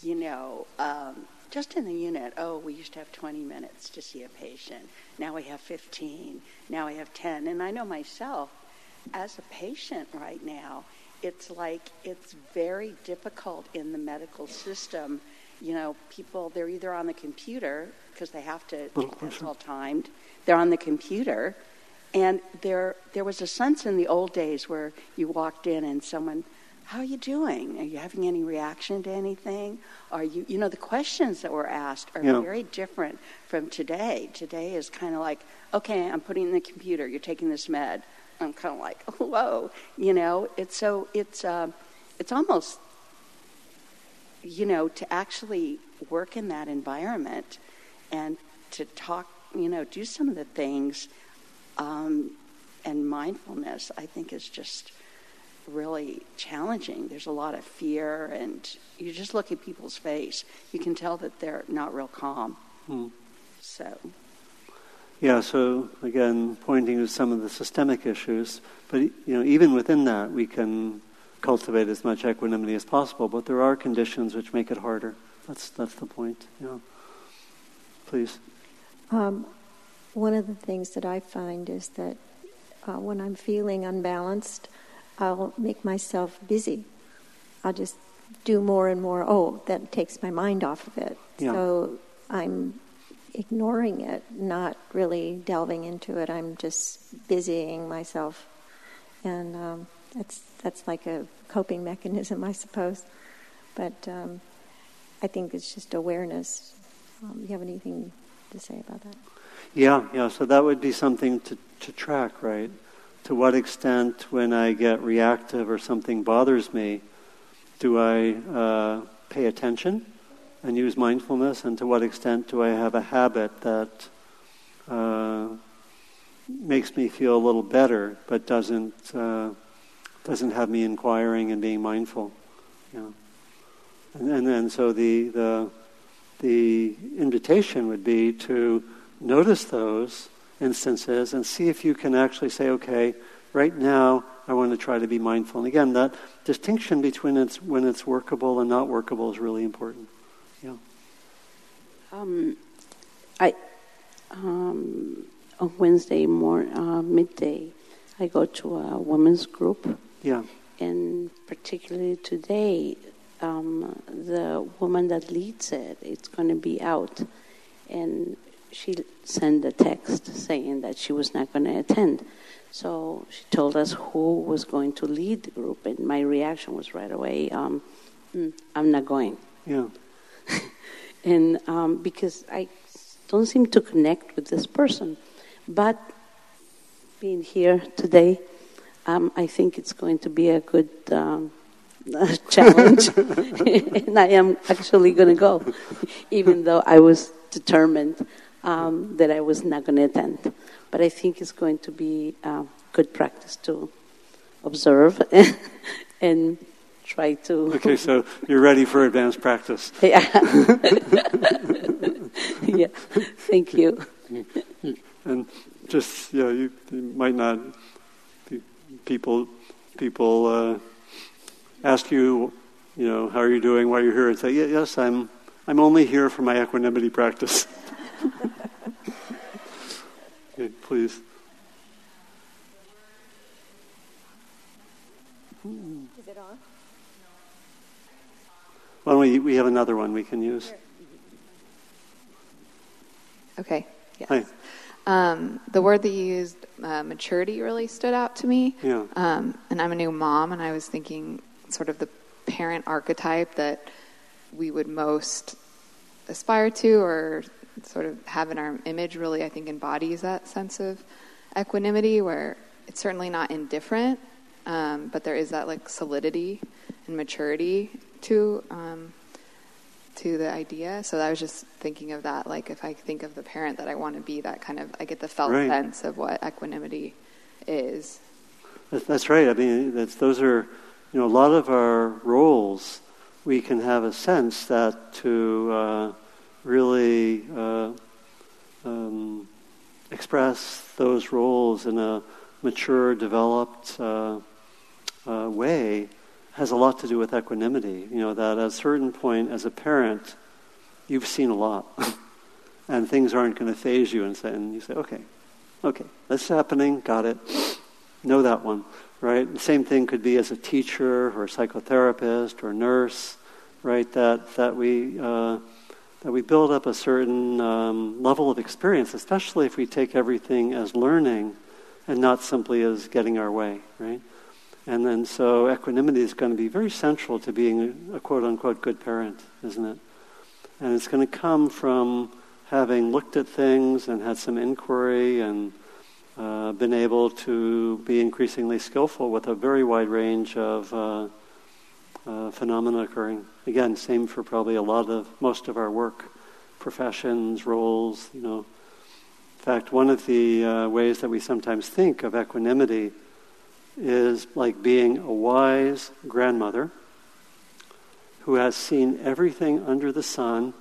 you know, um, just in the unit, oh, we used to have 20 minutes to see a patient. Now we have 15. Now we have 10. And I know myself, as a patient right now, it's like it's very difficult in the medical system you know, people, they're either on the computer because they have to, it's all timed, they're on the computer. And there, there was a sense in the old days where you walked in and someone, how are you doing? Are you having any reaction to anything? Are you, you know, the questions that were asked are yeah. very different from today. Today is kind of like, okay, I'm putting in the computer, you're taking this med. I'm kind of like, whoa, you know, it's so, it's, uh, it's almost you know, to actually work in that environment and to talk, you know, do some of the things um, and mindfulness, I think is just really challenging. There's a lot of fear, and you just look at people's face, you can tell that they're not real calm. Hmm. So. Yeah, so again, pointing to some of the systemic issues, but you know, even within that, we can cultivate as much equanimity as possible, but there are conditions which make it harder. That's, that's the point. Yeah. Please. Um, one of the things that I find is that uh, when I'm feeling unbalanced, I'll make myself busy. I'll just do more and more. Oh, that takes my mind off of it. Yeah. So I'm ignoring it, not really delving into it. I'm just busying myself. And um, that's that's like a coping mechanism, I suppose. But um, I think it's just awareness. Um, you have anything to say about that? Yeah, yeah. So that would be something to, to track, right? To what extent, when I get reactive or something bothers me, do I uh, pay attention and use mindfulness, and to what extent do I have a habit that uh, makes me feel a little better, but doesn't uh, doesn't have me inquiring and being mindful. You know? and, and then so the the the invitation would be to notice those instances and see if you can actually say, okay, right now I want to try to be mindful. And again, that distinction between it's when it's workable and not workable is really important. Yeah. Um, I um, on Wednesday more uh, midday, I go to a women's group. Yeah. And particularly today, um, the woman that leads it, it's going to be out, and she sent a text saying that she was not going to attend. So she told us who was going to lead the group, and my reaction was right away, um, mm, "I'm not going." Yeah. and um, because I don't seem to connect with this person, but being here today, um, I think it's going to be a good um, challenge, and I am actually going to go, even though I was determined um, that I was not going to attend. But I think it's going to be uh, good practice to observe and try to. Okay, so you're ready for advanced practice. Yeah. yeah. Thank you. And just you know, you, you might not people people uh, ask you, you know, how are you doing, why are you're here, and say, yes, I'm I'm only here for my equanimity practice. Okay, please. Is it on? Why don't we, we have another one we can use? Okay. Yes. Hi. Um, the word that you used, uh, maturity, really stood out to me. Yeah. Um, and I'm a new mom, and I was thinking sort of the parent archetype that we would most aspire to or sort of have in our image really, I think, embodies that sense of equanimity where it's certainly not indifferent, um, but there is that like solidity and maturity to um, to the idea. So I was just thinking of that. Like if I think of the parent that I want to be, that kind of I get the felt right. sense of what equanimity is. That's right. I mean, that's, those are you know a lot of our roles. We can have a sense that to uh, really uh, um, express those roles in a mature, developed uh, uh, way has a lot to do with equanimity. You know, that at a certain point, as a parent, you've seen a lot. and things aren't going to phase you. And, say, and you say, okay, okay, that's happening, got it. Know that one, right? The same thing could be as a teacher or a psychotherapist or a nurse, right? That, that, we, uh, that we build up a certain um, level of experience, especially if we take everything as learning and not simply as getting our way, right? And then so equanimity is going to be very central to being a, a quote unquote good parent, isn't it? And it's going to come from having looked at things and had some inquiry and uh, been able to be increasingly skillful with a very wide range of uh, uh, phenomena occurring. Again, same for probably a lot of most of our work, professions, roles. You know, in fact, one of the uh, ways that we sometimes think of equanimity is like being a wise grandmother who has seen everything under the sun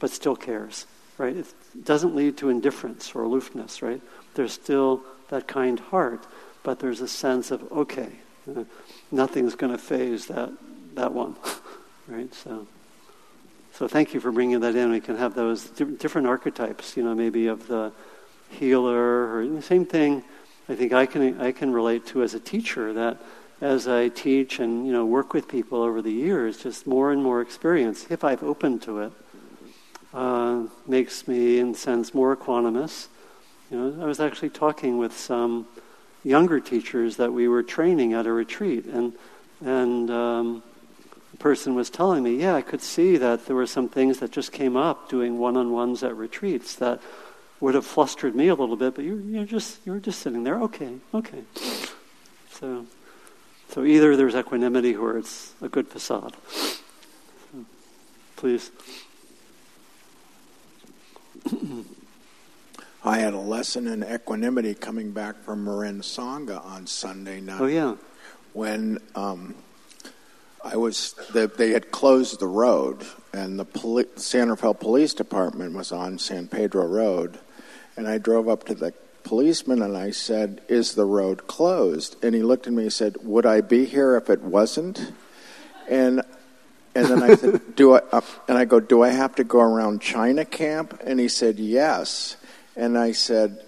but still cares, right? It doesn't lead to indifference or aloofness, right? There's still that kind heart, but there's a sense of, okay, uh, nothing's going to phase that, that one, right? So, so thank you for bringing that in. We can have those different archetypes, you know, maybe of the healer or the same thing I think I can I can relate to as a teacher that as I teach and you know work with people over the years, just more and more experience, if I've opened to it, uh, makes me in sense more equanimous. You know, I was actually talking with some younger teachers that we were training at a retreat, and and um, person was telling me, yeah, I could see that there were some things that just came up doing one-on-ones at retreats that would have flustered me a little bit, but you, you're just you're just sitting there, okay, okay. So, so either there's equanimity or it's a good facade. So, please. I had a lesson in equanimity coming back from Marin Sangha on Sunday night. Oh yeah. When um, I was, the, they had closed the road, and the poli- San Rafael Police Department was on San Pedro Road, and I drove up to the policeman and I said, "Is the road closed?" And he looked at me and said, "Would I be here if it wasn't?" And and then I said, "Do I?" Uh, and I go, "Do I have to go around China Camp?" And he said, "Yes." And I said,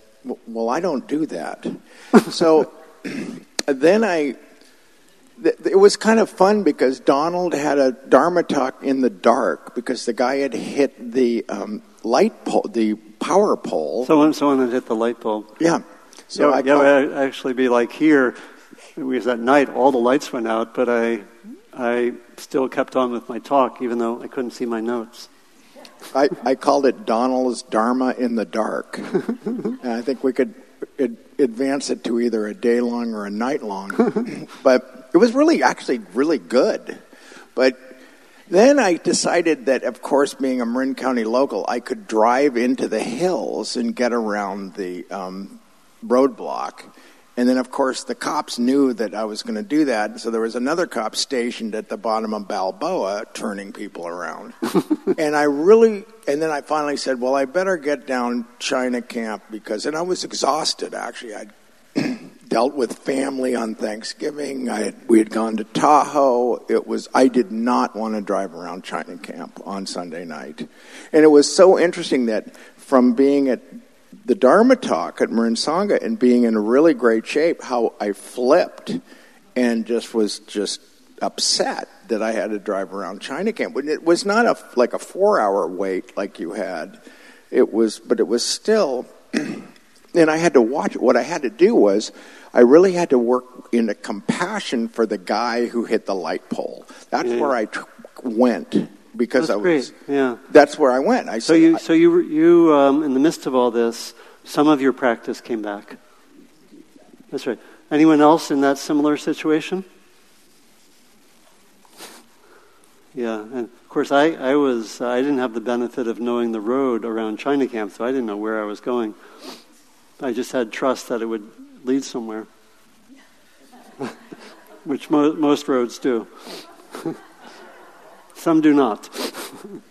Well, I don't do that. so then I, it was kind of fun because Donald had a Dharma talk in the dark because the guy had hit the um, light pole, the power pole. Someone, someone had hit the light bulb. Yeah. So yeah, I yeah, would actually be like here, It was at night all the lights went out, but I, I still kept on with my talk even though I couldn't see my notes. I, I called it Donald's Dharma in the Dark. and I think we could ad- advance it to either a day long or a night long. but it was really, actually, really good. But then I decided that, of course, being a Marin County local, I could drive into the hills and get around the um, roadblock. And then, of course, the cops knew that I was going to do that. So there was another cop stationed at the bottom of Balboa turning people around. and I really, and then I finally said, well, I better get down China Camp because, and I was exhausted actually. I'd dealt with family on Thanksgiving. Had, we had gone to Tahoe. It was, I did not want to drive around China Camp on Sunday night. And it was so interesting that from being at the Dharma talk at Marin Sangha and being in a really great shape, how I flipped and just was just upset that I had to drive around China Camp. It was not a, like a four hour wait like you had. It was, but it was still, and I had to watch. What I had to do was, I really had to work in a compassion for the guy who hit the light pole. That's yeah. where I t- went because that's I was. Great. Yeah, that's where I went. I so said, you, so you, you, um, in the midst of all this, some of your practice came back. That's right. Anyone else in that similar situation? Yeah, and of course, I, I was uh, I didn't have the benefit of knowing the road around China Camp, so I didn't know where I was going. I just had trust that it would lead somewhere, which mo- most roads do. Some do not.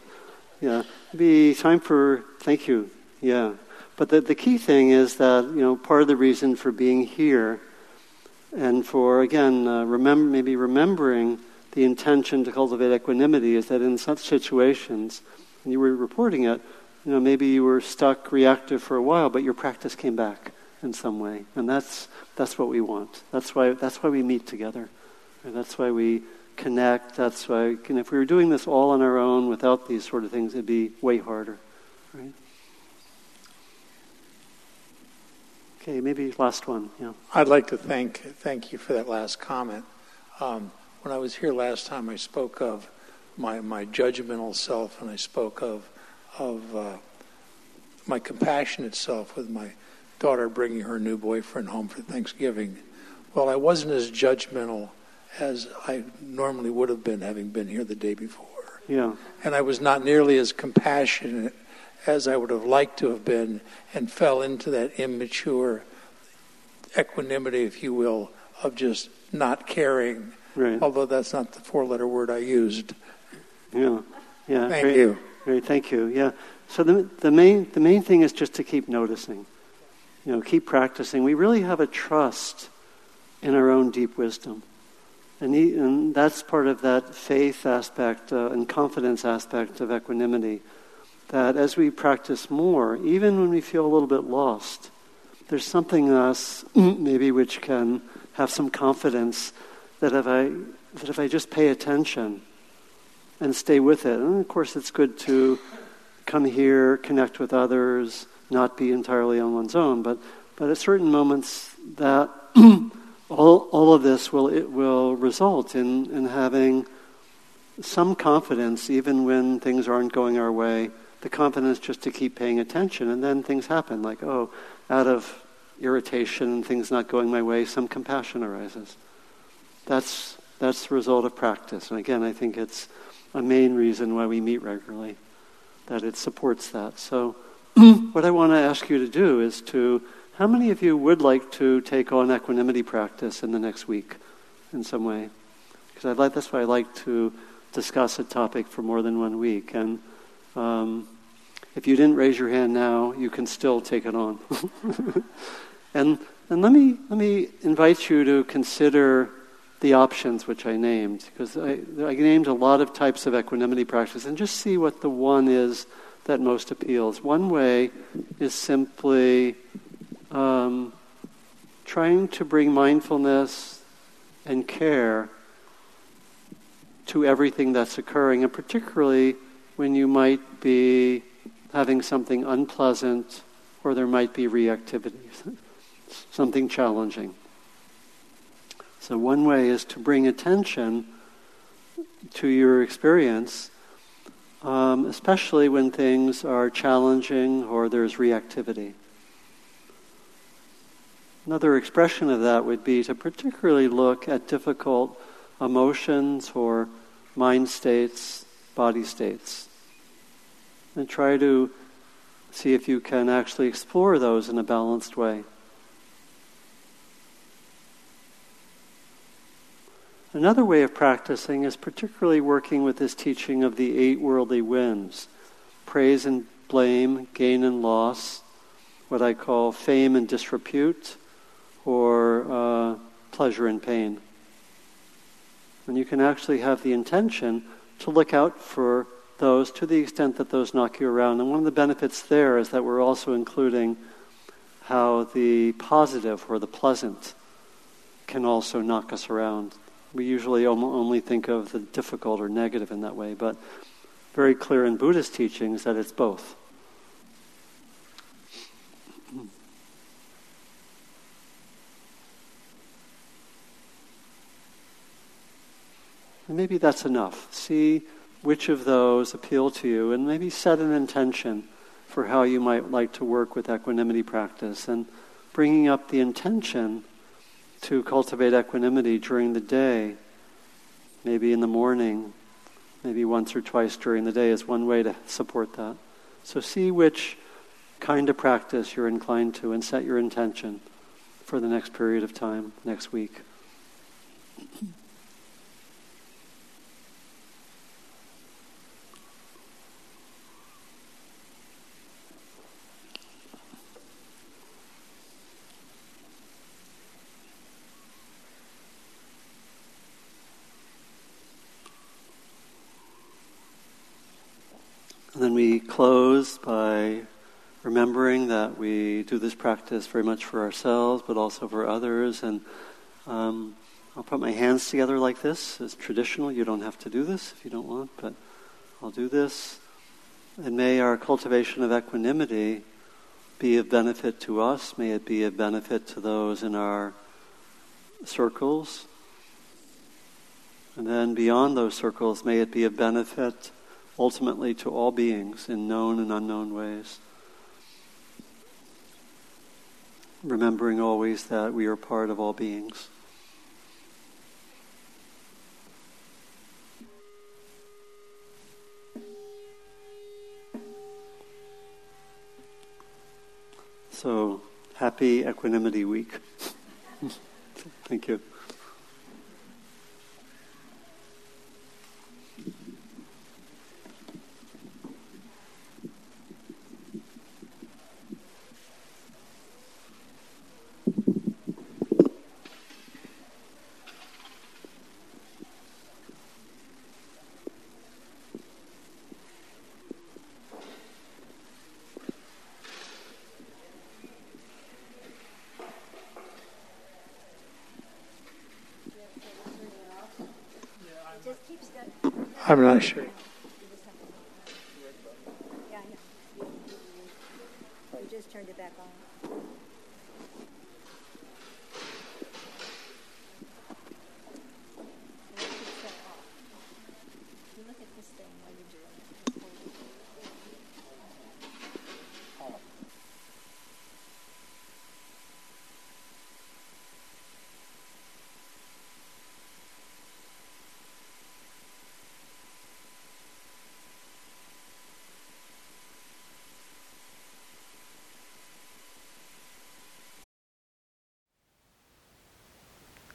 yeah. Be time for thank you. Yeah. But the, the key thing is that, you know, part of the reason for being here and for, again, uh, remember, maybe remembering the intention to cultivate equanimity is that in such situations, and you were reporting it, you know, maybe you were stuck reactive for a while, but your practice came back in some way. And that's, that's what we want. That's why, that's why we meet together. That's why we connect. That's why, and if we were doing this all on our own without these sort of things, it'd be way harder, right? Okay, maybe last one. Yeah. I'd like to thank thank you for that last comment. Um, when I was here last time, I spoke of my my judgmental self, and I spoke of of uh, my compassionate self with my daughter bringing her new boyfriend home for Thanksgiving. Well, I wasn't as judgmental as I normally would have been having been here the day before. Yeah. And I was not nearly as compassionate as I would have liked to have been and fell into that immature equanimity, if you will, of just not caring. Right. Although that's not the four letter word I used. Yeah. Yeah. Thank great, you. Great. Thank you. Yeah. So the, the main the main thing is just to keep noticing. You know, keep practicing. We really have a trust in our own deep wisdom. And, he, and that's part of that faith aspect uh, and confidence aspect of equanimity. That as we practice more, even when we feel a little bit lost, there's something in us maybe which can have some confidence that if I, that if I just pay attention and stay with it, and of course it's good to come here, connect with others, not be entirely on one's own, but But at certain moments, that all, all of this will, it will result in, in having some confidence, even when things aren't going our way, the confidence just to keep paying attention. And then things happen, like, oh, out of irritation and things not going my way, some compassion arises. That's, that's the result of practice. And again, I think it's a main reason why we meet regularly, that it supports that. So, what I want to ask you to do is to how many of you would like to take on equanimity practice in the next week in some way? Because I'd like, that's why I like to discuss a topic for more than one week. And um, if you didn't raise your hand now, you can still take it on. and and let me let me invite you to consider the options which I named because I, I named a lot of types of equanimity practice and just see what the one is that most appeals. One way is simply um, trying to bring mindfulness and care to everything that's occurring, and particularly when you might be having something unpleasant or there might be reactivity, something challenging. So, one way is to bring attention to your experience, um, especially when things are challenging or there's reactivity. Another expression of that would be to particularly look at difficult emotions or mind states, body states, and try to see if you can actually explore those in a balanced way. Another way of practicing is particularly working with this teaching of the eight worldly winds praise and blame, gain and loss, what I call fame and disrepute, or uh, pleasure and pain. And you can actually have the intention to look out for those to the extent that those knock you around. And one of the benefits there is that we're also including how the positive or the pleasant can also knock us around. We usually only think of the difficult or negative in that way, but very clear in Buddhist teachings that it's both. And maybe that's enough. See which of those appeal to you, and maybe set an intention for how you might like to work with equanimity practice. And bringing up the intention to cultivate equanimity during the day, maybe in the morning, maybe once or twice during the day, is one way to support that. So see which kind of practice you're inclined to and set your intention for the next period of time, next week. And then we close by remembering that we do this practice very much for ourselves, but also for others. And um, I'll put my hands together like this. It's traditional. You don't have to do this if you don't want, but I'll do this. And may our cultivation of equanimity be of benefit to us. May it be of benefit to those in our circles. And then beyond those circles, may it be of benefit ultimately to all beings in known and unknown ways. Remembering always that we are part of all beings. So, happy Equanimity Week. Thank you.